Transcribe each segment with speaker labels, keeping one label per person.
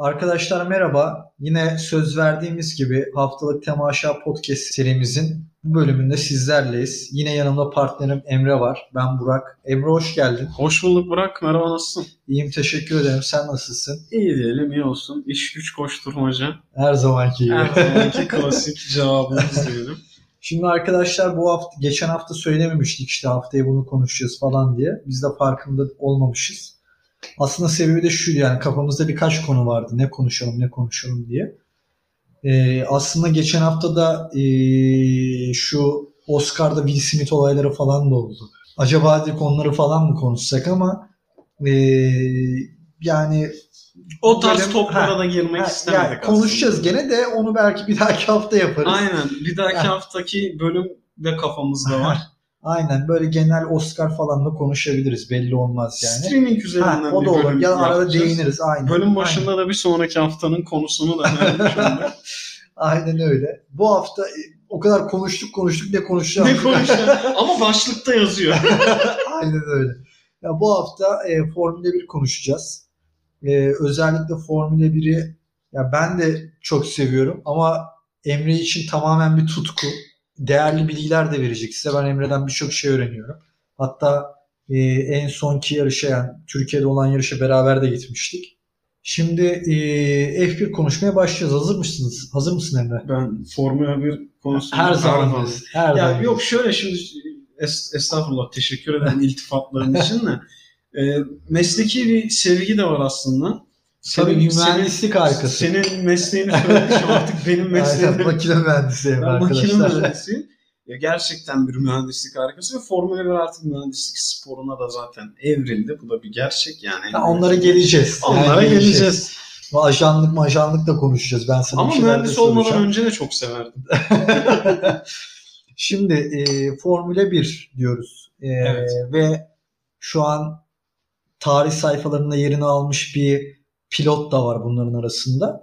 Speaker 1: Arkadaşlar merhaba. Yine söz verdiğimiz gibi haftalık Temaşa Podcast serimizin bu bölümünde sizlerleyiz. Yine yanımda partnerim Emre var. Ben Burak. Emre hoş geldin.
Speaker 2: Hoş bulduk Burak. Merhaba nasılsın?
Speaker 1: İyiyim teşekkür ederim. Sen nasılsın?
Speaker 2: İyi diyelim iyi olsun. İş güç koşturmaca.
Speaker 1: Her zamanki gibi.
Speaker 2: Her zamanki klasik cevabımız diyelim.
Speaker 1: Şimdi arkadaşlar bu hafta geçen hafta söylememiştik işte haftaya bunu konuşacağız falan diye. Biz de farkında olmamışız. Aslında sebebi de şu yani kafamızda birkaç konu vardı. Ne konuşalım ne konuşalım diye. Ee, aslında geçen hafta da ee, şu Oscar'da Will Smith olayları falan da oldu. Acaba dedik onları falan mı konuşsak ama ee, yani
Speaker 2: O tarz
Speaker 1: Bölüm-
Speaker 2: toplara da girmek
Speaker 1: ha,
Speaker 2: istemedik
Speaker 1: yani konuşacağız
Speaker 2: aslında.
Speaker 1: gene de onu belki bir dahaki hafta yaparız.
Speaker 2: Aynen. Bir dahaki
Speaker 1: Ha.
Speaker 2: haftaki bölüm de kafamızda var.
Speaker 1: Aynen böyle genel Oscar falan da konuşabiliriz belli olmaz yani.
Speaker 2: Streaming üzerinden
Speaker 1: Ha, o da olur. Ya arada değiniriz aynen.
Speaker 2: Bölüm başında da bir sonraki haftanın konusunu da.
Speaker 1: Aynen. aynen öyle. Bu hafta e, o kadar konuştuk konuştuk ne konuşacağız.
Speaker 2: ne konuşacağız? Ama başlıkta yazıyor.
Speaker 1: aynen öyle. Ya bu hafta e, Formula 1 konuşacağız. E, özellikle Formula 1'i ya ben de çok seviyorum ama Emre için tamamen bir tutku. Değerli bilgiler de verecek size. Ben Emre'den birçok şey öğreniyorum. Hatta e, en sonki yarışa yani Türkiye'de olan yarışa beraber de gitmiştik. Şimdi e, F1 konuşmaya başlayacağız. Hazır mısınız? Hazır mısın Emre?
Speaker 2: Ben Formula 1 konusunda
Speaker 1: Her zaman. Her
Speaker 2: Ya
Speaker 1: zaman.
Speaker 2: yok şöyle şimdi es, estağfurullah teşekkür ederim iltifatların için de. E, mesleki bir sevgi de var aslında.
Speaker 1: Tabii
Speaker 2: Senin-
Speaker 1: bir mühendislik harikası.
Speaker 2: Senin mesleğini söyledik şu artık benim mesleğim.
Speaker 1: Aynen, makine mühendisiyim
Speaker 2: ben makine
Speaker 1: arkadaşlar.
Speaker 2: mühendisiyim. Ya gerçekten bir mühendislik harikası ve Formula 1 artık mühendislik sporuna da zaten evrildi. Bu da bir gerçek yani.
Speaker 1: Ha, onlara geleceğiz.
Speaker 2: Onlara
Speaker 1: Yani
Speaker 2: geleceğiz.
Speaker 1: Bu Ajanlık majanlık da konuşacağız. Ben sana
Speaker 2: Ama mühendis olmadan
Speaker 1: soracağım.
Speaker 2: önce de çok severdim.
Speaker 1: Şimdi e, Formula 1 diyoruz. E,
Speaker 2: Evet.
Speaker 1: Ve şu an tarih sayfalarında yerini almış bir pilot da var bunların arasında.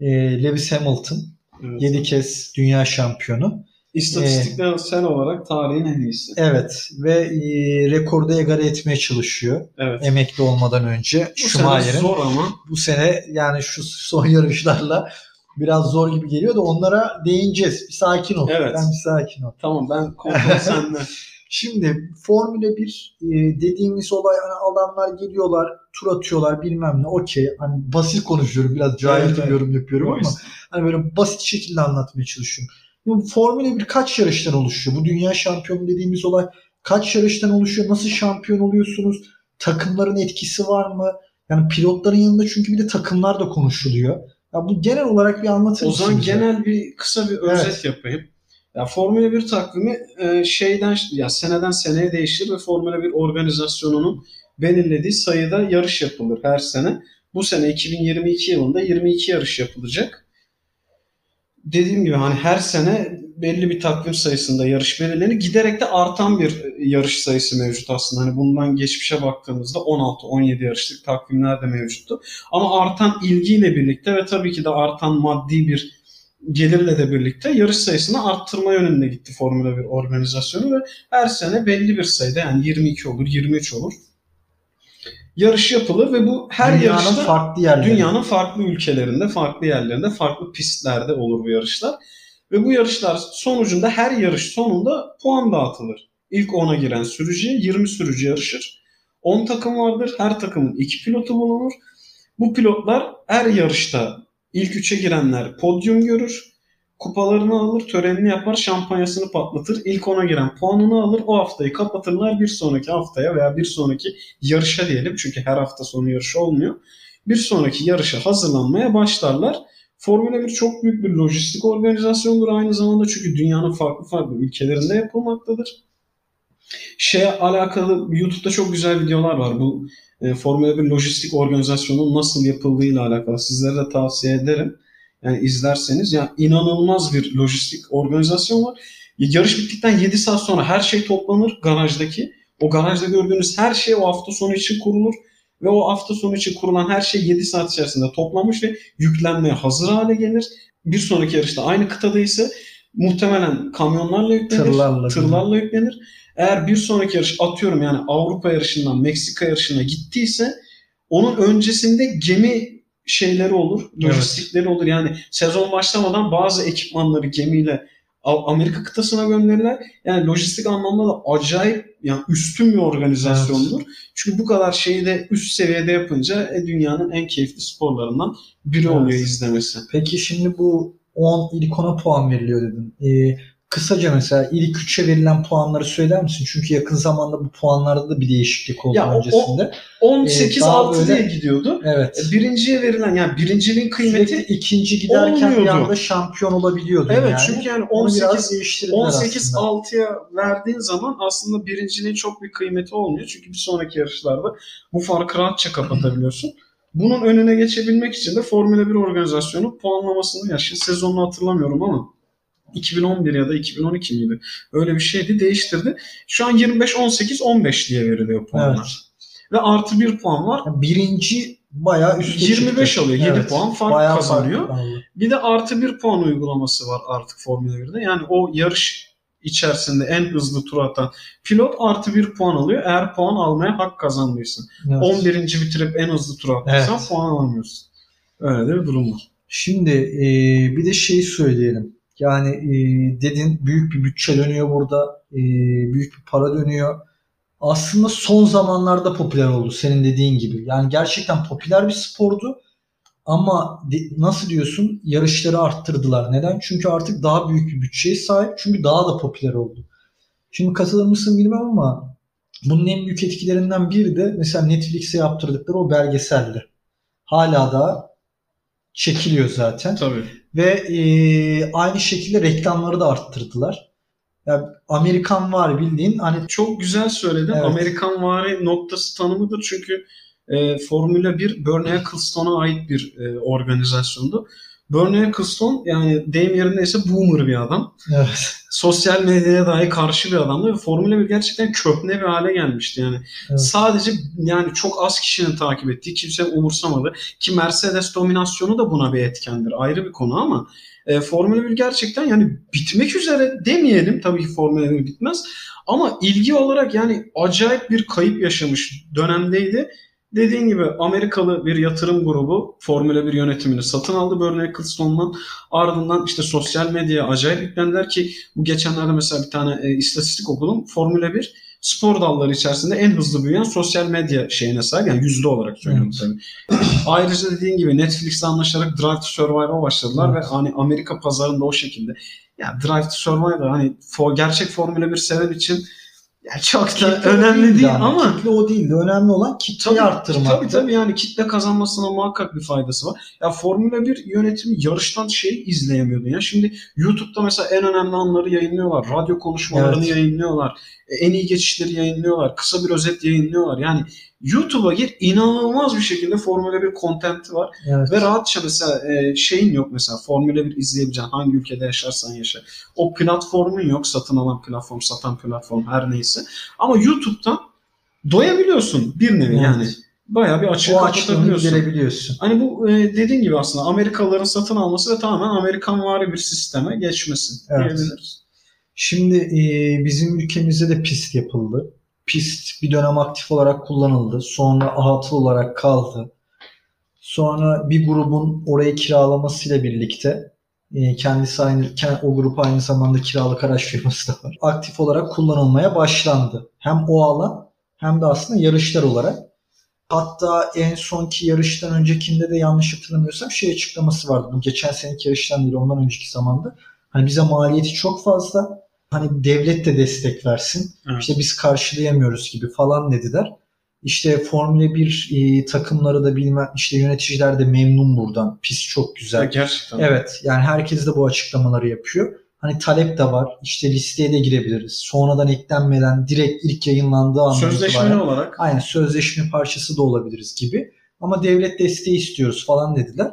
Speaker 1: E, Lewis Hamilton.
Speaker 2: Evet.
Speaker 1: 7 kez dünya şampiyonu.
Speaker 2: İstatistikler sen olarak tarihin en iyisi.
Speaker 1: Evet ve e, rekorda egale etmeye çalışıyor.
Speaker 2: Evet.
Speaker 1: Emekli olmadan önce.
Speaker 2: Bu sene
Speaker 1: Schumacher'in.
Speaker 2: zor ama
Speaker 1: bu sene yani şu son yarışlarla biraz zor gibi geliyor da onlara değineceğiz. Bir sakin ol.
Speaker 2: Evet.
Speaker 1: Ben bir sakin ol.
Speaker 2: tamam ben kontrol sende.
Speaker 1: Şimdi Formula 1 e, dediğimiz olay hani adamlar geliyorlar, tur atıyorlar bilmem ne okey. Hani basit konuşuyorum biraz cahil
Speaker 2: Evet,
Speaker 1: bir
Speaker 2: evet.
Speaker 1: yorum yapıyorum
Speaker 2: O
Speaker 1: ama hani böyle basit şekilde anlatmaya çalışıyorum. Bu Formula 1 kaç yarıştan oluşuyor? Bu dünya şampiyonu dediğimiz olay kaç yarıştan oluşuyor? Nasıl şampiyon oluyorsunuz? Takımların etkisi var mı? Yani pilotların yanında çünkü bir de takımlar da konuşuluyor. Ya bu genel olarak bir anlatır
Speaker 2: O
Speaker 1: mısın
Speaker 2: zaman genel bir kısa bir özet yapayım. Ya Formula 1 takvimi e, şeyden ya seneden seneye değişir ve Formula 1 organizasyonunun belirlediği sayıda yarış yapılır her sene. Bu sene 2022 yılında 22 yarış yapılacak. Dediğim gibi hani her sene belli bir takvim sayısında yarış belirlenir. Giderek de artan bir e, yarış sayısı mevcut aslında. Hani bundan geçmişe baktığımızda 16-17 yarışlık takvimler de mevcuttu. Ama artan ilgiyle birlikte ve tabii ki de artan maddi bir gelirle de birlikte yarış sayısını arttırma yönünde gitti Formula 1 organizasyonu ve her sene belli bir sayıda yani 22 olur, 23 olur. Yarış yapılır ve bu her
Speaker 1: Dünyanın
Speaker 2: yarışta
Speaker 1: farklı
Speaker 2: dünyanın farklı ülkelerinde, farklı yerlerinde, farklı pistlerde olur bu yarışlar. Ve bu yarışlar sonucunda her yarış sonunda puan dağıtılır. İlk 10'a giren sürücüye 20 sürücü yarışır. 10 takım vardır. Her takımın 2 pilotu bulunur. Bu pilotlar her yarışta ilk 3'e girenler podyum görür. Kupalarını alır, törenini yapar, şampanyasını patlatır. İlk 10'a giren puanını alır. O haftayı kapatırlar. Bir sonraki haftaya veya bir sonraki yarışa diyelim. Çünkü her hafta sonu yarış olmuyor. Bir sonraki yarışa hazırlanmaya başlarlar. Formula 1 çok büyük bir lojistik organizasyondur aynı zamanda çünkü dünyanın farklı farklı ülkelerinde yapılmaktadır. Şeye alakalı YouTube'da çok güzel videolar var. Bu e, Formula 1 lojistik organizasyonun nasıl yapıldığıyla alakalı. Sizlere de tavsiye ederim. Yani izlerseniz ya inanılmaz bir lojistik organizasyon var. Yarış bittikten 7 saat sonra her şey toplanır garajdaki. O garajda gördüğünüz her şey o hafta sonu için kurulur. Ve o hafta sonu için kurulan her şey 7 saat içerisinde toplanmış ve yüklenmeye hazır hale gelir. Bir sonraki yarışta aynı kıtada ise muhtemelen kamyonlarla yüklenir.
Speaker 1: Tırlarla.
Speaker 2: tırlarla yüklenir. Eğer bir sonraki yarış atıyorum yani Avrupa yarışından Meksika yarışına gittiyse onun öncesinde gemi şeyleri olur, lojistikleri olur. Yani sezon başlamadan bazı ekipmanları gemiyle Amerika kıtasına gönderirler. Yani lojistik anlamda da acayip yani üstün bir organizasyondur. Evet. Çünkü bu kadar şeyi de üst seviyede yapınca e, dünyanın en keyifli sporlarından biri evet. oluyor izlemesi.
Speaker 1: Peki şimdi bu 10 ilk 10'a puan veriliyor dedin. Ee, kısaca mesela ilk 3'e verilen puanları söyler misin? Çünkü yakın zamanda bu puanlarda da bir değişiklik oldu ya öncesinde.
Speaker 2: 18-6 ee, diye gidiyordu.
Speaker 1: Evet.
Speaker 2: E, birinciye verilen yani birinciliğin kıymeti
Speaker 1: Sürekli ikinci giderken olmuyordu. bir anda şampiyon olabiliyordu
Speaker 2: evet,
Speaker 1: yani.
Speaker 2: çünkü yani 18 18 6'ya verdiğin zaman aslında birinciliğin çok bir kıymeti olmuyor. Çünkü bir sonraki yarışlarda bu farkı rahatça kapatabiliyorsun. Bunun önüne geçebilmek için de Formula 1 organizasyonu puanlamasını ya şimdi sezonunu hatırlamıyorum ama 2011 ya da 2012 miydi? Öyle bir şeydi. Değiştirdi. Şu an 25, 18, 15 diye veriliyor puanlar. Evet. Ve artı bir puan var.
Speaker 1: Birinci bayağı üstte
Speaker 2: 25
Speaker 1: çıktı.
Speaker 2: alıyor. 7 evet. puan fark bayağı kazanıyor. Fark bir de artı bir puan uygulaması var artık Formula 1'de. Yani o yarış içerisinde en hızlı tur atan pilot artı bir puan alıyor. Eğer puan almaya hak kazandıysan. Evet. 11. bitirip en hızlı tur attıysan evet. puan alamıyorsun. Öyle de bir durum var.
Speaker 1: Şimdi e, bir de şey söyleyelim. Yani e, dedin büyük bir bütçe dönüyor burada. E, büyük bir para dönüyor. Aslında son zamanlarda popüler oldu senin dediğin gibi. Yani gerçekten popüler bir spordu. Ama nasıl diyorsun yarışları arttırdılar. Neden? Çünkü artık daha büyük bir bütçeye sahip. Çünkü daha da popüler oldu. Şimdi katılır mısın bilmem ama bunun en büyük etkilerinden biri de mesela Netflix'e yaptırdıkları o belgeseldi. Hala da çekiliyor zaten.
Speaker 2: Tabii.
Speaker 1: Ve e, aynı şekilde reklamları da arttırdılar. Yani Amerikan var bildiğin hani
Speaker 2: çok güzel söyledin. Evet. Amerikan vari noktası tanımıdır çünkü e, Formula 1 Bernie Ecclestone'a ait bir e, organizasyondu. Bernie Ecclestone yani deyim yerindeyse boomer bir adam.
Speaker 1: Evet.
Speaker 2: Sosyal medyaya dahi karşı bir adamdı ve Formula 1 gerçekten köhne bir hale gelmişti yani. Evet. Sadece yani çok az kişinin takip ettiği, kimse umursamadı. Ki Mercedes dominasyonu da buna bir etkendir. Ayrı bir konu ama e, Formula 1 gerçekten yani bitmek üzere demeyelim. Tabii ki Formula 1 bitmez. Ama ilgi olarak yani acayip bir kayıp yaşamış dönemdeydi Dediğin gibi Amerikalı bir yatırım grubu Formula 1 yönetimini satın aldı Bernie Ecclestone'dan. Ardından işte sosyal medyaya acayip yüklendiler ki bu geçenlerde mesela bir tane e, istatistik okudum. Formula 1 spor dalları içerisinde en hızlı büyüyen sosyal medya şeyine sahip. Yani yüzde olarak söylüyorum evet. tabii. Ayrıca dediğin gibi Netflix'le anlaşarak Drive to Survive'a başladılar evet. ve hani Amerika pazarında o şekilde. Ya Drive to Survive hani for, gerçek Formula 1 seven için yani çok da kitle önemli değil, değil ama
Speaker 1: kitle o değildi. Önemli olan kitleyi tabii, arttırmak.
Speaker 2: Tabii tabii yani kitle kazanmasına muhakkak bir faydası var. Ya Formula 1 yönetimi yarıştan şey izleyemiyordu ya. Şimdi YouTube'da mesela en önemli anları yayınlıyorlar. Radyo konuşmalarını evet. yayınlıyorlar. E, en iyi geçişleri yayınlıyorlar. Kısa bir özet yayınlıyorlar. Yani YouTube'a gir inanılmaz bir şekilde Formula 1 kontenti var. Evet. Ve rahatça mesela e, şeyin yok mesela Formula 1 izleyebileceğin hangi ülkede yaşarsan yaşa. O platformun yok satın alan platform, satan platform her neyse. Ama YouTube'dan doyabiliyorsun bir nevi evet. yani. Bayağı bir açık kapatabiliyorsun.
Speaker 1: girebiliyorsun.
Speaker 2: Hani bu e, dediğin gibi aslında Amerikalıların satın alması ve tamamen Amerikan vari bir sisteme geçmesi evet. diyebiliriz.
Speaker 1: Şimdi e, bizim ülkemizde de pist yapıldı pist bir dönem aktif olarak kullanıldı. Sonra atıl olarak kaldı. Sonra bir grubun orayı kiralamasıyla birlikte e, kendisi aynı o grup aynı zamanda kiralık araç firması da var. Aktif olarak kullanılmaya başlandı. Hem o alan hem de aslında yarışlar olarak. Hatta en sonki yarıştan öncekinde de yanlış hatırlamıyorsam şey açıklaması vardı. Bu geçen seneki yarıştan değil ondan önceki zamanda. Hani bize maliyeti çok fazla hani devlet de destek versin. Evet. İşte biz karşılayamıyoruz gibi falan dediler. İşte Formula 1 e, takımları da bilmem işte yöneticiler de memnun buradan. Pis çok güzel.
Speaker 2: Ya gerçekten.
Speaker 1: Evet yani herkes de bu açıklamaları yapıyor. Hani talep de var. İşte listeye de girebiliriz. Sonradan eklenmeden direkt ilk yayınlandığı andan
Speaker 2: Sözleşmeli olarak.
Speaker 1: Aynen sözleşme parçası da olabiliriz gibi. Ama devlet desteği istiyoruz falan dediler.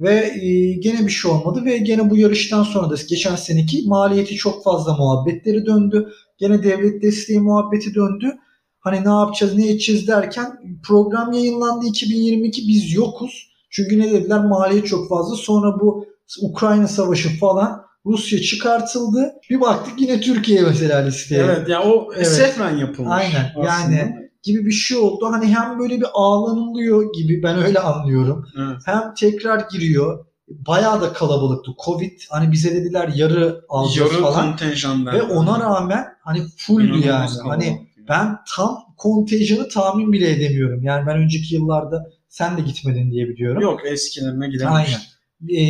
Speaker 1: Ve e, gene bir şey olmadı ve gene bu yarıştan sonra da geçen seneki maliyeti çok fazla muhabbetleri döndü. Gene devlet desteği muhabbeti döndü. Hani ne yapacağız ne edeceğiz derken program yayınlandı 2022 biz yokuz. Çünkü ne dediler maliyet çok fazla. Sonra bu Ukrayna savaşı falan Rusya çıkartıldı. Bir baktık yine Türkiye mesela listeye.
Speaker 2: Evet ya o evet. yapılmış.
Speaker 1: Aynen aslında. yani gibi bir şey oldu. Hani hem böyle bir ağlanılıyor gibi ben öyle anlıyorum.
Speaker 2: Evet.
Speaker 1: Hem tekrar giriyor. Bayağı da kalabalıktı. Covid hani bize dediler yarı alacağız
Speaker 2: Yarı
Speaker 1: falan.
Speaker 2: kontenjanlar.
Speaker 1: Ve ona rağmen hani fulldü yani. Hani ben tam kontenjanı tahmin bile edemiyorum. Yani ben önceki yıllarda sen de gitmedin diye biliyorum.
Speaker 2: Yok eskilerine gidememiş.
Speaker 1: Aynen. Ee,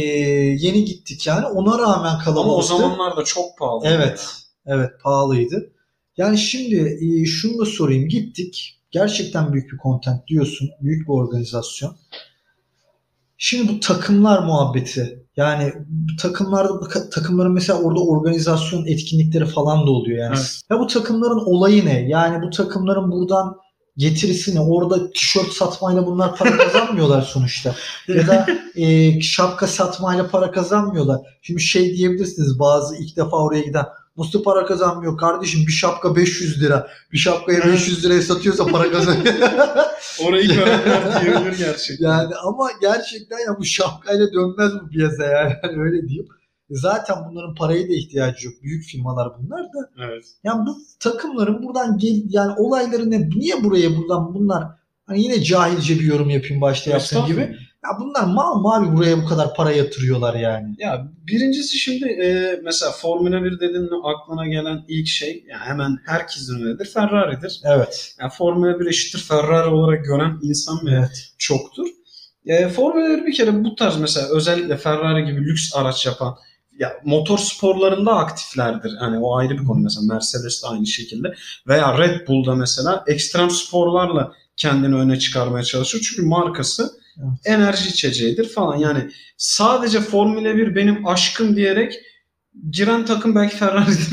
Speaker 1: yeni gittik yani. Ona rağmen kalabalıktı.
Speaker 2: Ama o zamanlar da çok pahalı.
Speaker 1: Evet. Evet pahalıydı. Yani şimdi e, şunu da sorayım. Gittik. Gerçekten büyük bir content diyorsun. Büyük bir organizasyon. Şimdi bu takımlar muhabbeti. Yani takımlarda takımların mesela orada organizasyon etkinlikleri falan da oluyor yani.
Speaker 2: Evet.
Speaker 1: Ya bu takımların olayı ne? Yani bu takımların buradan getirisi ne? Orada tişört satmayla bunlar para kazanmıyorlar sonuçta. Ya da e, şapka satmayla para kazanmıyorlar. Şimdi şey diyebilirsiniz bazı ilk defa oraya giden Nasıl para kazanmıyor kardeşim bir şapka 500 lira. Bir şapkayı 500 liraya satıyorsa para kazanıyor.
Speaker 2: Orayı görenler diyebilir gerçekten.
Speaker 1: yani ama gerçekten ya bu şapkayla dönmez bu piyasa yani. yani öyle diyeyim. Zaten bunların paraya da ihtiyacı yok. Büyük firmalar bunlar da.
Speaker 2: Evet.
Speaker 1: Yani bu takımların buradan gel yani olayları ne? Niye buraya buradan bunlar hani yine cahilce bir yorum yapayım başta yaptığım gibi. Ya bunlar mal mı abi buraya bu kadar para yatırıyorlar yani.
Speaker 2: Ya birincisi şimdi e, mesela Formula 1 dediğinde aklına gelen ilk şey yani hemen herkesin öyledir Ferrari'dir.
Speaker 1: Evet.
Speaker 2: Yani Formula 1 eşittir Ferrari olarak gören insan
Speaker 1: Evet.
Speaker 2: çoktur. E, Formula 1 bir kere bu tarz mesela özellikle Ferrari gibi lüks araç yapan ya motor sporlarında aktiflerdir. Hani o ayrı bir konu mesela Mercedes de aynı şekilde veya Red Bull'da mesela ekstrem sporlarla kendini öne çıkarmaya çalışıyor. Çünkü markası
Speaker 1: Evet.
Speaker 2: enerji içeceğidir falan. Yani sadece Formula 1 benim aşkım diyerek giren takım belki Ferrari'dir.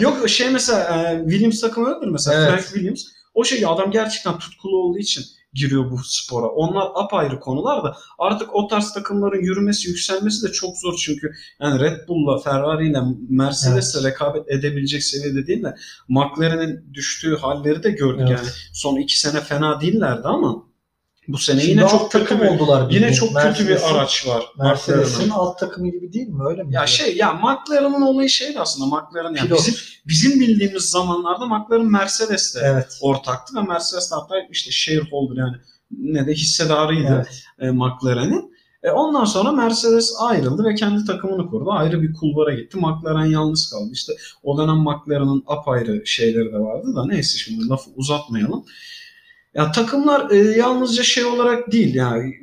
Speaker 2: Yok şey mesela e, Williams takımı öyledir mesela
Speaker 1: Evet.
Speaker 2: Frank Williams. O şey adam gerçekten tutkulu olduğu için giriyor bu spora. Onlar apayrı konular da artık o tarz takımların yürümesi, yükselmesi de çok zor çünkü yani Red Bull'la, Ferrari ile Mercedes'le rekabet edebilecek seviyede değil de McLaren'in düştüğü halleri de gördük
Speaker 1: Evet.
Speaker 2: yani. Son iki sene fena değillerdi ama bu sene
Speaker 1: Şimdi
Speaker 2: yine çok kötü
Speaker 1: takım
Speaker 2: bir
Speaker 1: oldular.
Speaker 2: yine çok kötü bir araç var.
Speaker 1: Mercedes'in alt takımı gibi değil mi? Öyle mi?
Speaker 2: Ya şey ya McLaren'ın olayı şeydi aslında McLaren yani
Speaker 1: Pilot.
Speaker 2: bizim bizim bildiğimiz zamanlarda McLaren Mercedes'le
Speaker 1: Evet.
Speaker 2: ortaktı ve Mercedes de hatta işte shareholder yani ne de hissedarıydı
Speaker 1: Evet.
Speaker 2: e, McLaren'in. E, ondan sonra Mercedes ayrıldı ve kendi takımını kurdu. Ayrı bir kulvara gitti. McLaren yalnız kaldı. İşte o dönem McLaren'ın apayrı şeyleri de vardı da neyse şimdi lafı uzatmayalım. Ya takımlar e, yalnızca şey olarak değil yani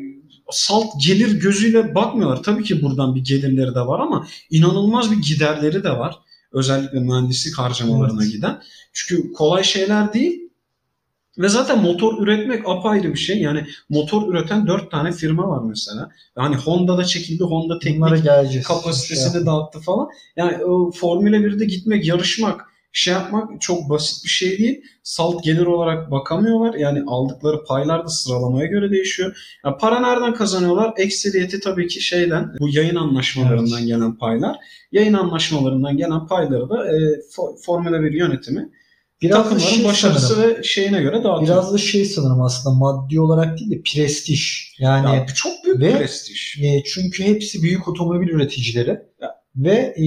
Speaker 2: salt gelir gözüyle bakmıyorlar. Tabii ki buradan bir gelirleri de var ama inanılmaz bir giderleri de var. Özellikle mühendislik harcamalarına
Speaker 1: Evet.
Speaker 2: giden. Çünkü kolay şeyler değil. Ve zaten motor üretmek apayrı bir şey. Yani motor üreten dört tane firma var mesela. Yani Honda'da çekildi. Honda teknik kapasitesini
Speaker 1: Şey
Speaker 2: dağıttı falan. Yani o Formula 1'de gitmek, yarışmak, şey yapmak çok basit bir şey değil. Salt gelir olarak bakamıyorlar. Yani aldıkları paylar da sıralamaya göre değişiyor. Ya para nereden kazanıyorlar? Ekseriyeti tabii ki şeyden, bu yayın anlaşmalarından gelen paylar. Yayın anlaşmalarından gelen payları da e, Fo- Formula 1 yönetimi
Speaker 1: Biraz
Speaker 2: takımların
Speaker 1: şey
Speaker 2: başarısı
Speaker 1: sanırım.
Speaker 2: ve şeyine göre dağıtıyor.
Speaker 1: Biraz da şey sanırım aslında maddi olarak değil de prestij. Yani
Speaker 2: Ya, çok büyük
Speaker 1: Ve-
Speaker 2: prestij.
Speaker 1: E, çünkü hepsi büyük otomobil üreticileri.
Speaker 2: Ya.
Speaker 1: Ve e,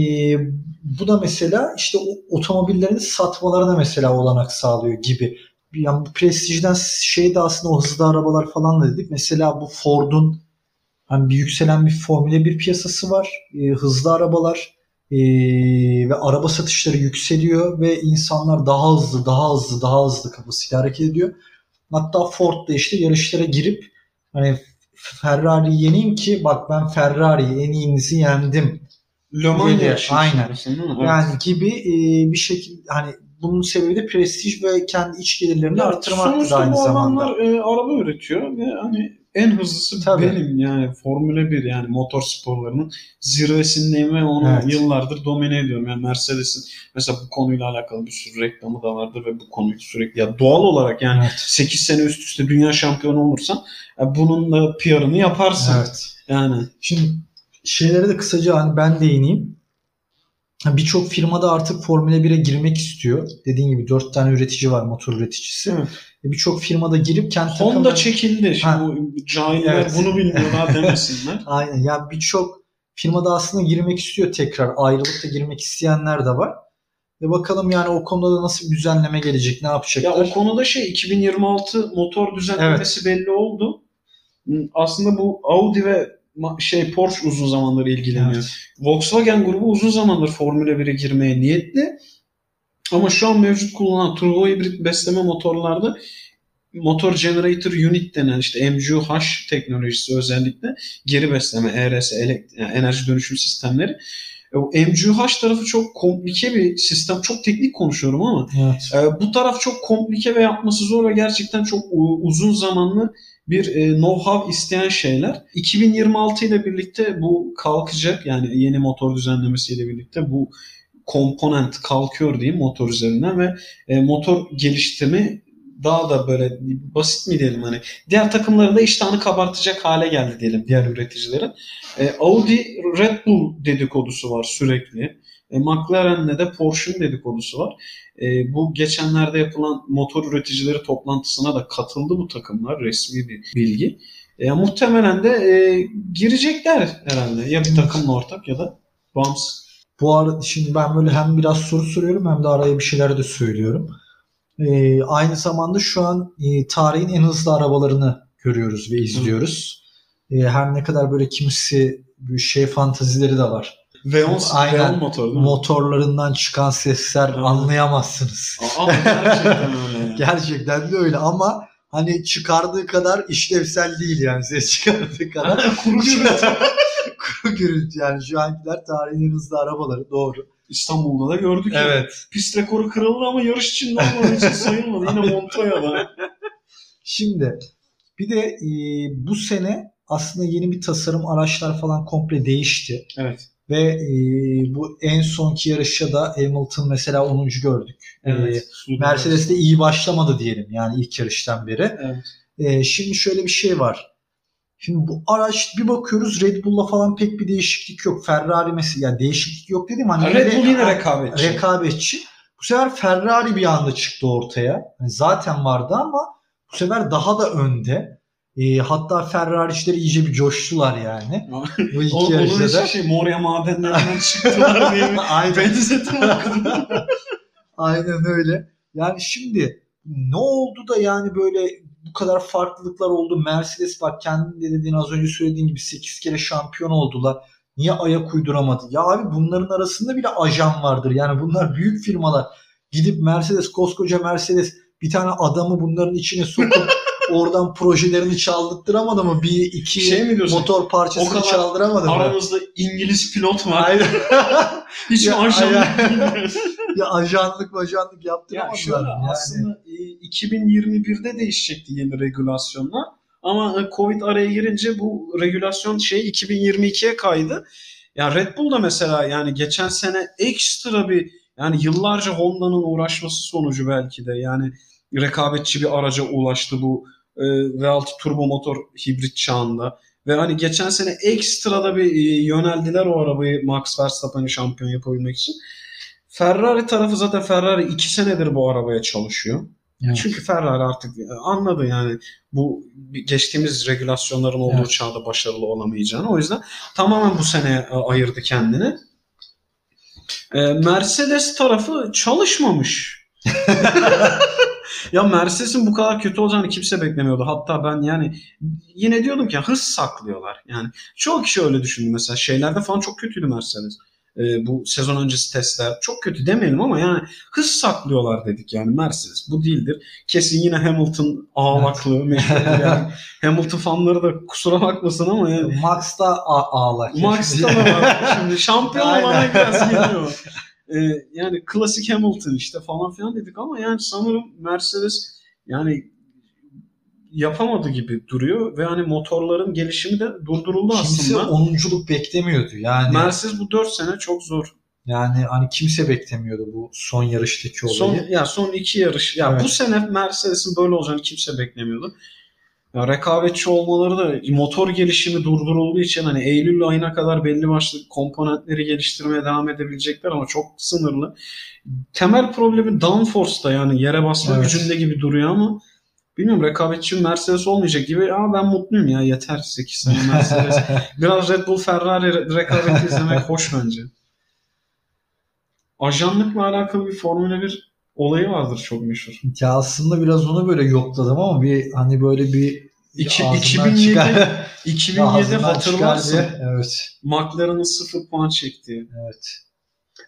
Speaker 1: bu da mesela işte o otomobillerini satmalarına mesela olanak sağlıyor gibi. Yani bu prestijden şey de aslında o hızlı arabalar falan da dedik. Mesela bu Ford'un hani bir yükselen bir Formula 1 piyasası var. E, hızlı arabalar e, ve araba satışları yükseliyor ve insanlar daha hızlı, daha hızlı, daha hızlı kafasıyla hareket ediyor. Hatta Ford da işte yarışlara girip hani Ferrari'yi yeneyim ki bak ben Ferrari'yi en iyinizi yendim.
Speaker 2: Le Mans
Speaker 1: Geliyor,
Speaker 2: yarışı
Speaker 1: aynen.
Speaker 2: Evet.
Speaker 1: Yani gibi e, bir şekilde hani bunun sebebi de prestij ve kendi iç gelirlerini arttırmaktır
Speaker 2: sonuçta
Speaker 1: aynı
Speaker 2: bu
Speaker 1: zamanda.
Speaker 2: adamlar e, araba üretiyor ve hani en hızlısı
Speaker 1: Tabii.
Speaker 2: benim yani Formula 1 yani motor sporlarının zirvesindeyim ve onu
Speaker 1: Evet.
Speaker 2: yıllardır domine ediyorum. Yani Mercedes'in mesela bu konuyla alakalı bir sürü reklamı da vardır ve bu konuyu sürekli ya doğal olarak yani
Speaker 1: Evet.
Speaker 2: 8 sene üst üste dünya şampiyonu olursan bunun da PR'ını yaparsın.
Speaker 1: Evet.
Speaker 2: Yani
Speaker 1: Şimdi şeylere de kısaca hani ben değineyim. Birçok firmada artık Formula 1'e girmek istiyor. Dediğin gibi 4 tane üretici var motor üreticisi.
Speaker 2: Evet.
Speaker 1: E, Birçok firmada girip kendi
Speaker 2: Honda
Speaker 1: takımlarını-
Speaker 2: çekildi. Şimdi
Speaker 1: Ha.
Speaker 2: bu cahiller
Speaker 1: Evet.
Speaker 2: bunu bilmiyorlar demesinler.
Speaker 1: Aynen. Ya birçok firmada aslında girmek istiyor tekrar. Ayrılıp da girmek isteyenler de var. Ve bakalım yani o konuda da nasıl bir düzenleme gelecek, ne yapacaklar?
Speaker 2: Ya o konuda şey 2026 motor düzenlemesi belli oldu. Aslında bu Audi ve şey Porsche uzun zamandır ilgileniyor.
Speaker 1: Evet.
Speaker 2: Volkswagen grubu uzun zamandır Formula 1'e girmeye niyetli. Ama şu an mevcut kullanılan turbo hibrit besleme motorlarda motor generator unit denen işte MGU-H teknolojisi özellikle geri besleme, ERS, yani enerji dönüşüm sistemleri. E, O MGU-H tarafı çok komplike bir sistem. Çok teknik konuşuyorum ama
Speaker 1: Evet.
Speaker 2: e, bu taraf çok komplike ve yapması zor ve gerçekten çok uzun zamanlı bir e, know-how isteyen şeyler. 2026 ile birlikte bu kalkacak yani yeni motor düzenlemesiyle birlikte bu komponent kalkıyor diyeyim motor üzerinden ve e, motor geliştirme daha da böyle basit mi diyelim hani diğer takımların da iştahını kabartacak hale geldi diyelim diğer üreticilerin. E, Audi Red Bull dedikodusu var sürekli. E, McLaren'le de Porsche'un dedikodusu var. E, bu geçenlerde yapılan motor üreticileri toplantısına da katıldı bu takımlar. Resmi bir bilgi. E, muhtemelen de e, girecekler herhalde. Ya bir takımla ortak ya da bağımsız.
Speaker 1: Bu arada şimdi ben böyle hem biraz soru soruyorum hem de araya bir şeyler de söylüyorum. Ee, aynı zamanda şu an e, tarihin en hızlı arabalarını görüyoruz ve izliyoruz. Ee, her ne kadar böyle kimisi bir şey fantazileri de var.
Speaker 2: V10,
Speaker 1: Aynen.
Speaker 2: V10 motor?
Speaker 1: Motorlarından çıkan sesler
Speaker 2: Evet.
Speaker 1: anlayamazsınız.
Speaker 2: Aa, gerçekten öyle. yani.
Speaker 1: Gerçekten de öyle ama hani çıkardığı kadar işlevsel değil yani ses çıkardığı kadar.
Speaker 2: Kuru gürültü.
Speaker 1: Kuru gürültü yani şu ankiler tarihin en hızlı arabaları doğru.
Speaker 2: İstanbul'da da gördük ya. Pist rekoru kırıldı ama yarış içinde olmadığı için sayılmadı. Yine Montoya'da.
Speaker 1: Şimdi bir de e, bu sene aslında yeni bir tasarım araçlar falan komple değişti.
Speaker 2: Evet.
Speaker 1: Ve e, bu en sonki yarışta da Hamilton mesela 10. gördük.
Speaker 2: Evet.
Speaker 1: E, Mercedes de iyi başlamadı diyelim yani ilk yarıştan beri.
Speaker 2: Evet.
Speaker 1: E, şimdi şöyle bir şey var. Şimdi bu araç bir bakıyoruz Red Bull'la falan pek bir değişiklik yok. Ferrari mesela yani değişiklik yok dedim hani
Speaker 2: Red Bull yine rekabetçi.
Speaker 1: rekabetçi. Bu sefer Ferrari bir anda çıktı ortaya. Yani zaten vardı ama bu sefer daha da önde. E, hatta Ferrari'çiler iyice bir coştular yani. Bu iki
Speaker 2: onun
Speaker 1: yarışta da.
Speaker 2: şey Moria madenlerinden çıktılar diye bir
Speaker 1: Aynen.
Speaker 2: okudum.
Speaker 1: Aynen öyle. Yani şimdi ne oldu da yani böyle bu kadar farklılıklar oldu. Mercedes bak kendin de dediğin az önce söylediğin gibi 8 kere şampiyon oldular. Niye ayak uyduramadı? Ya abi bunların arasında bile ajan vardır. Yani bunlar büyük firmalar. Gidip Mercedes, koskoca Mercedes bir tane adamı bunların içine sokup oradan projelerini çaldırtıramadı mı? Bir iki
Speaker 2: Şey mi diyorsun?
Speaker 1: motor
Speaker 2: O
Speaker 1: parçasını
Speaker 2: kadar
Speaker 1: çaldıramadı mı?
Speaker 2: Aramızda İngiliz pilot var.
Speaker 1: Aynen.
Speaker 2: Hiç
Speaker 1: aynen.
Speaker 2: bilmiyoruz.
Speaker 1: Ya ajanlık majanlık
Speaker 2: Ya
Speaker 1: yaptıramadılar.
Speaker 2: şöyle
Speaker 1: yani.
Speaker 2: aslında e, 2021'de değişecekti yeni regülasyonlar. Ama e, Covid araya girince bu regülasyon şey 2022'ye kaydı. Ya Red Bull da mesela yani geçen sene ekstra bir yani yıllarca Honda'nın uğraşması sonucu belki de yani rekabetçi bir araca ulaştı bu e, V6 turbo motor hibrit çağında. Ve hani geçen sene ekstra da bir e, yöneldiler o arabayı Max Verstappen'i şampiyon yapabilmek için. Ferrari tarafı zaten Ferrari 2 senedir bu arabaya çalışıyor.
Speaker 1: Evet.
Speaker 2: Çünkü Ferrari artık anladı yani bu geçtiğimiz regülasyonların olduğu
Speaker 1: Evet.
Speaker 2: çağda başarılı olamayacağını. O yüzden tamamen bu sene e, ayırdı kendini. E, Mercedes tarafı çalışmamış. ya Mercedes'in bu kadar kötü olacağını kimse beklemiyordu. Hatta ben yani yine diyordum ki hız saklıyorlar. Yani çoğu kişi öyle düşündü mesela. Şeylerde falan çok kötüydü Mercedes. E, bu sezon öncesi testler çok kötü demeyelim ama yani hız saklıyorlar dedik yani Mercedes bu değildir. Kesin yine Hamilton ağlaklığı meşhur yani Hamilton fanları da kusura bakmasın ama yani
Speaker 1: Max da ağlak.
Speaker 2: Max'ta da var. Şimdi şampiyon olana biraz geliyor. Ee, yani klasik Hamilton işte falan filan dedik ama yani sanırım Mercedes yani yapamadı gibi duruyor ve hani motorların gelişimi de durduruldu
Speaker 1: Kimse
Speaker 2: aslında.
Speaker 1: onunculuk beklemiyordu. Yani
Speaker 2: Mercedes bu 4 sene çok zor.
Speaker 1: yani hani kimse beklemiyordu bu son yarıştaki olayı.
Speaker 2: Son ya son iki yarış. Ya
Speaker 1: Evet.
Speaker 2: bu sene Mercedes'in böyle olacağını kimse beklemiyordu. Ya rekabetçi olmaları da motor gelişimi durdurulduğu için hani Eylül ayına kadar belli başlı komponentleri geliştirmeye devam edebilecekler ama çok sınırlı. Temel problemi downforce'da yani yere basma
Speaker 1: Evet.
Speaker 2: gücünde gibi duruyor ama bilmiyorum rekabetçi Mercedes olmayacak gibi ama ben mutluyum ya yeter 8 sene Mercedes. Biraz Red Bull Ferrari re- rekabeti izlemek hoş bence. ajanlıkla alakalı bir Formula 1 olayı vardır çok meşhur.
Speaker 1: Ya aslında biraz onu böyle yokladım ama bir hani böyle bir
Speaker 2: İki,
Speaker 1: ağzından
Speaker 2: 2007,
Speaker 1: çıkar-
Speaker 2: 2007
Speaker 1: ağzından
Speaker 2: hatırlarsın.
Speaker 1: Evet.
Speaker 2: McLaren'ın sıfır puan çektiği.
Speaker 1: Evet.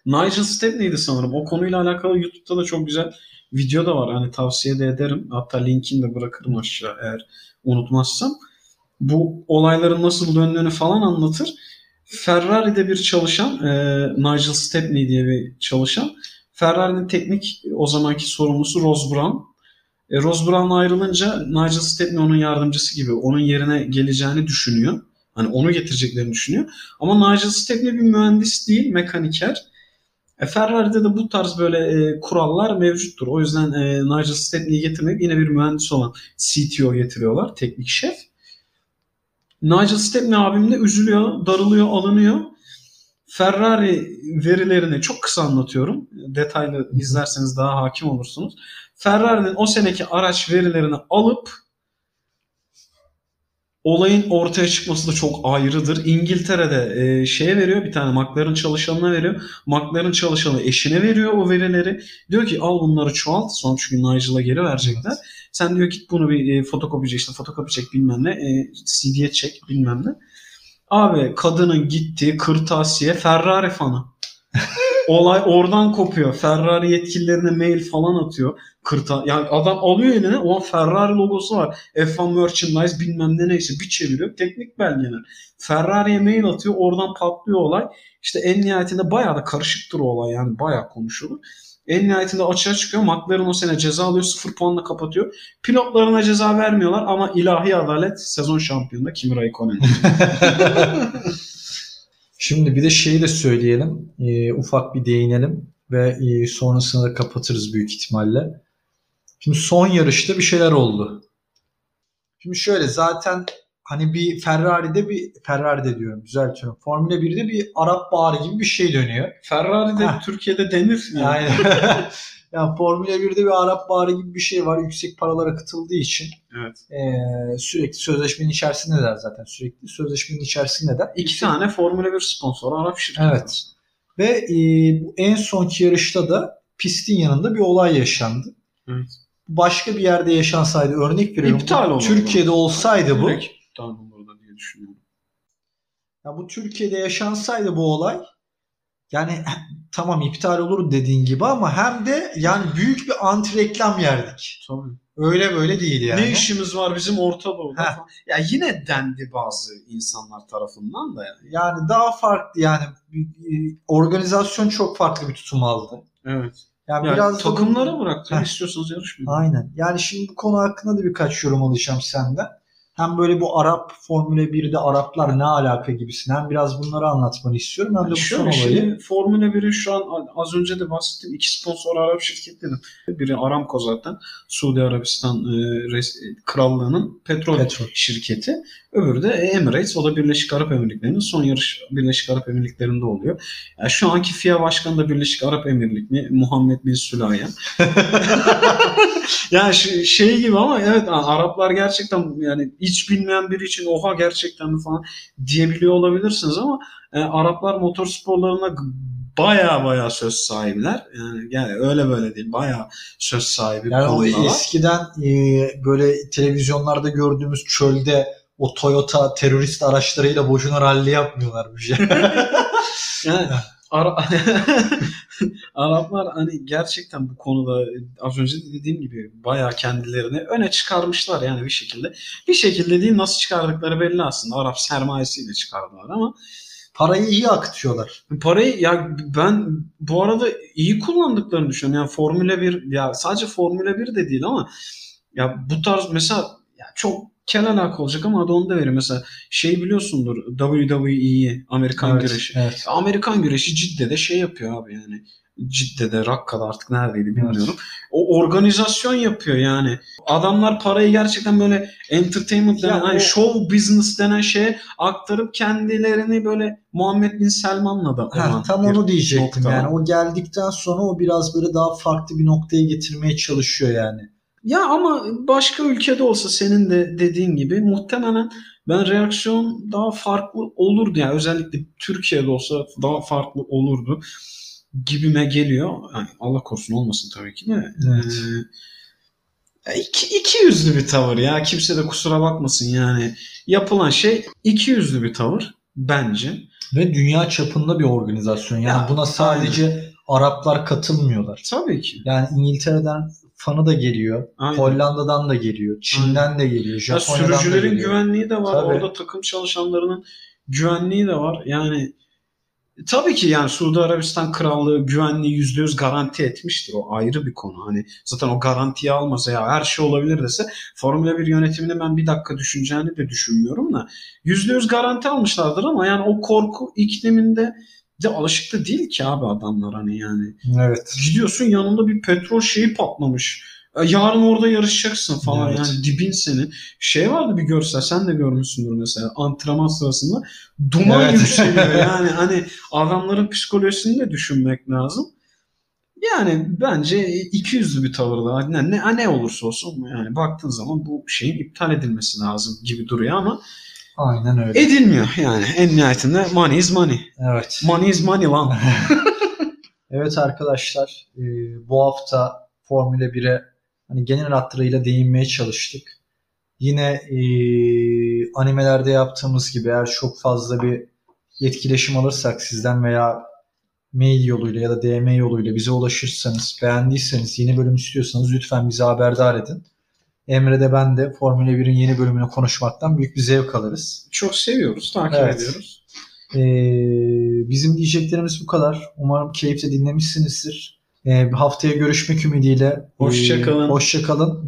Speaker 2: Nigel Stepney'di sanırım. O konuyla alakalı YouTube'da da çok güzel video da var. Hani tavsiye de ederim. Hatta linkini de bırakırım aşağı eğer unutmazsam. Bu olayların nasıl döndüğünü falan anlatır. Ferrari'de bir çalışan, e, Nigel Stepney diye bir çalışan. Ferrari'nin teknik o zamanki sorumlusu Ross Brown. E, Ross Brown ayrılınca Nigel Stepney onun yardımcısı gibi onun yerine geleceğini düşünüyor. Hani onu getireceklerini düşünüyor. Ama Nigel Stepney bir mühendis değil, mekaniker. E, Ferrari'de de bu tarz böyle e, kurallar mevcuttur. O yüzden e, Nigel Stepney'i getirmeyip yine bir mühendis olan CTO getiriyorlar, teknik şef. Nigel Stepney abim de üzülüyor, darılıyor, alınıyor. Ferrari verilerini çok kısa anlatıyorum. Detaylı izlerseniz daha hakim olursunuz. Ferrari'nin o seneki araç verilerini alıp olayın ortaya çıkması da çok ayrıdır. İngiltere'de e, şeye veriyor bir tane McLaren çalışanına veriyor. McLaren çalışanı eşine veriyor o verileri. Diyor ki al bunları çoğalt. Son çünkü Nigel'a geri verecekler. Sen diyor git bunu bir e, fotokopici işte fotokopi çek bilmem ne. E, CD'ye çek bilmem ne. Abi kadının gittiği kırtasiye Ferrari fanı. Olay oradan kopuyor. Ferrari yetkililerine mail falan atıyor. Kırta yani adam alıyor eline o Ferrari logosu var. F1 merchandise bilmem ne neyse bir çeviriyor. Teknik belgeler. Ferrari'ye mail atıyor. Oradan patlıyor olay. İşte en nihayetinde bayağı da karışıktır o olay yani bayağı konuşulur. En nihayetinde açığa çıkıyor. McLaren o sene ceza alıyor. Sıfır puanla kapatıyor. Pilotlarına ceza vermiyorlar ama ilahi adalet sezon şampiyonu Kimi Raikkonen.
Speaker 1: Şimdi bir de şeyi de söyleyelim. Ee, ufak bir değinelim ve e, sonrasında da kapatırız büyük ihtimalle. Şimdi son yarışta bir şeyler oldu. Şimdi şöyle zaten hani bir Ferrari'de bir Ferrari'de diyorum düzeltiyorum. Formula 1'de bir Arap Baharı gibi bir şey dönüyor.
Speaker 2: Ferrari'de
Speaker 1: Heh.
Speaker 2: Türkiye'de denir. Yani.
Speaker 1: Yani yani Formula 1'de bir Arap Baharı gibi bir şey var. Yüksek paralar akıtıldığı için
Speaker 2: Evet.
Speaker 1: eee, sürekli sözleşmenin içerisindeler zaten. Sürekli sözleşmenin içerisindeler.
Speaker 2: İki tane Formula 1 sponsoru Arap şirketi.
Speaker 1: Evet. Ve e, en sonki yarışta da pistin yanında bir olay yaşandı.
Speaker 2: Evet.
Speaker 1: Başka bir yerde yaşansaydı örnek veriyorum.
Speaker 2: İptal olurdu.
Speaker 1: Türkiye'de olsaydı bu.
Speaker 2: Direkt iptal olurdu diye düşünüyorum.
Speaker 1: Ya bu Türkiye'de yaşansaydı bu olay yani tamam iptal olur dediğin gibi ama hem de yani büyük bir anti reklam yerdik.
Speaker 2: Tabii.
Speaker 1: Öyle böyle değil yani.
Speaker 2: Ne işimiz var bizim Orta Doğu'da
Speaker 1: Heh.
Speaker 2: falan. Ya yine dendi bazı insanlar tarafından da yani.
Speaker 1: Yani daha farklı yani organizasyon çok farklı bir tutum aldı.
Speaker 2: Evet.
Speaker 1: Yani,
Speaker 2: Yani
Speaker 1: biraz da
Speaker 2: takımlara bıraktı.
Speaker 1: Heh.
Speaker 2: İstiyorsanız yarışmayın.
Speaker 1: Aynen. Yani şimdi bu konu hakkında da birkaç yorum alacağım senden. Hem böyle bu Arap Formula 1'de Araplar ne alaka gibisin. Hem biraz bunları anlatmanı istiyorum hem de bu son
Speaker 2: Şöyle
Speaker 1: olayı.
Speaker 2: şimdi Formula 1'i şu an az önce de bahsettim. iki sponsor Arap şirketleri. Biri Aramco zaten. Suudi Arabistan e, krallığının petrol,
Speaker 1: Petrol.
Speaker 2: şirketi. Öbürü de Emirates. O da Birleşik Arap Emirlikleri'nin son yarış Birleşik Arap Emirlikleri'nde oluyor. Yani şu anki FIA Başkanı da Birleşik Arap Emirlikli Muhammed Bin Süleyman. yani şey, gibi ama evet Araplar gerçekten yani hiç bilmeyen biri için oha gerçekten mi falan diyebiliyor olabilirsiniz ama e, Araplar motorsporlarına baya baya söz sahibiler. Yani, yani öyle böyle değil baya söz sahibi
Speaker 1: Yani eskiden e, böyle televizyonlarda gördüğümüz çölde o Toyota terörist araçlarıyla boşuna ralli yapmıyorlarmış.
Speaker 2: Yani Ara- Araplar hani gerçekten bu konuda az önce de dediğim gibi bayağı kendilerini öne çıkarmışlar yani bir şekilde. Bir şekilde değil nasıl çıkardıkları belli aslında. Arap sermayesiyle çıkardılar ama
Speaker 1: Parayı iyi akıtıyorlar.
Speaker 2: parayı ya ben bu arada iyi kullandıklarını düşünüyorum. Yani Formula 1 ya sadece Formula 1 de değil ama ya bu tarz mesela ya çok kel alaka olacak ama adı onu da verir. Mesela şey biliyorsundur WWE'yi Amerikan
Speaker 1: Evet,
Speaker 2: güreşi.
Speaker 1: evet.
Speaker 2: Amerikan güreşi Cidde'de şey yapıyor abi yani. Cidde'de, Rakka'da artık neredeydi bilmiyorum. O organizasyon yapıyor yani. Adamlar parayı gerçekten böyle entertainment denen,
Speaker 1: Ya
Speaker 2: hani
Speaker 1: o-
Speaker 2: show business denen şeye aktarıp kendilerini böyle Muhammed Bin Selman'la da
Speaker 1: Ha, tam onu diyecektim
Speaker 2: nokta.
Speaker 1: yani. O geldikten sonra o biraz böyle daha farklı bir noktaya getirmeye çalışıyor yani.
Speaker 2: Ya ama başka ülkede olsa senin de dediğin gibi muhtemelen ben reaksiyon daha farklı olurdu. Yani özellikle Türkiye'de olsa daha farklı olurdu. gibime geliyor. Yani Allah korusun olmasın tabii ki de.
Speaker 1: Evet.
Speaker 2: Ee, iki, iki yüzlü bir tavır ya. Kimse de kusura bakmasın yani. Yapılan şey iki yüzlü bir tavır bence.
Speaker 1: Ve dünya çapında bir organizasyon. Yani
Speaker 2: Ya,
Speaker 1: buna sadece Araplar katılmıyorlar.
Speaker 2: Tabii ki.
Speaker 1: Yani İngiltere'den fanı da geliyor.
Speaker 2: Aynen.
Speaker 1: Hollanda'dan da geliyor. Çin'den de geliyor.
Speaker 2: Ya
Speaker 1: Japonya'dan da
Speaker 2: sürücülerin
Speaker 1: geliyor.
Speaker 2: güvenliği de var.
Speaker 1: Tabii.
Speaker 2: Orada takım çalışanlarının güvenliği de var. Yani tabii ki yani Suudi Arabistan Krallığı güvenliği yüzde yüz garanti etmiştir. O ayrı bir konu. Hani zaten o garantiyi almasa ya her şey olabilir dese Formula 1 yönetimini ben bir dakika düşüneceğini de düşünmüyorum da yüzde yüz garanti almışlardır ama yani o korku ikliminde de alışık da değil ki abi adamlar hani yani.
Speaker 1: Evet.
Speaker 2: Gidiyorsun yanında bir petrol şeyi patlamış. E, Yarın orada yarışacaksın falan
Speaker 1: Evet.
Speaker 2: yani dibin senin. Şey vardı bir görsel sen de görmüşsündür mesela antrenman sırasında duman
Speaker 1: Evet.
Speaker 2: yükseliyor yani hani adamların psikolojisini de düşünmek lazım. Yani bence 200'lü bir tavırda ne, ne, ne olursa olsun yani baktığın zaman bu şeyin iptal edilmesi lazım gibi duruyor ama
Speaker 1: Aynen öyle.
Speaker 2: edilmiyor yani en nihayetinde money is money.
Speaker 1: Evet.
Speaker 2: Money is money lan.
Speaker 1: Evet arkadaşlar e, bu hafta Formula 1'e hani genel hatlarıyla değinmeye çalıştık. Yine e, animelerde yaptığımız gibi eğer çok fazla bir etkileşim alırsak sizden veya mail yoluyla ya da DM yoluyla bize ulaşırsanız, beğendiyseniz, yeni bölüm istiyorsanız lütfen bizi haberdar edin. Emre de ben de Formula 1'in yeni bölümünü konuşmaktan büyük bir zevk alırız.
Speaker 2: Çok seviyoruz, takip
Speaker 1: Evet.
Speaker 2: ediyoruz.
Speaker 1: Ee, bizim diyeceklerimiz bu kadar. Umarım keyifle dinlemişsinizdir. Ee, haftaya görüşmek ümidiyle.
Speaker 2: Hoşça
Speaker 1: Ee,
Speaker 2: kalın.
Speaker 1: Hoşça kalın.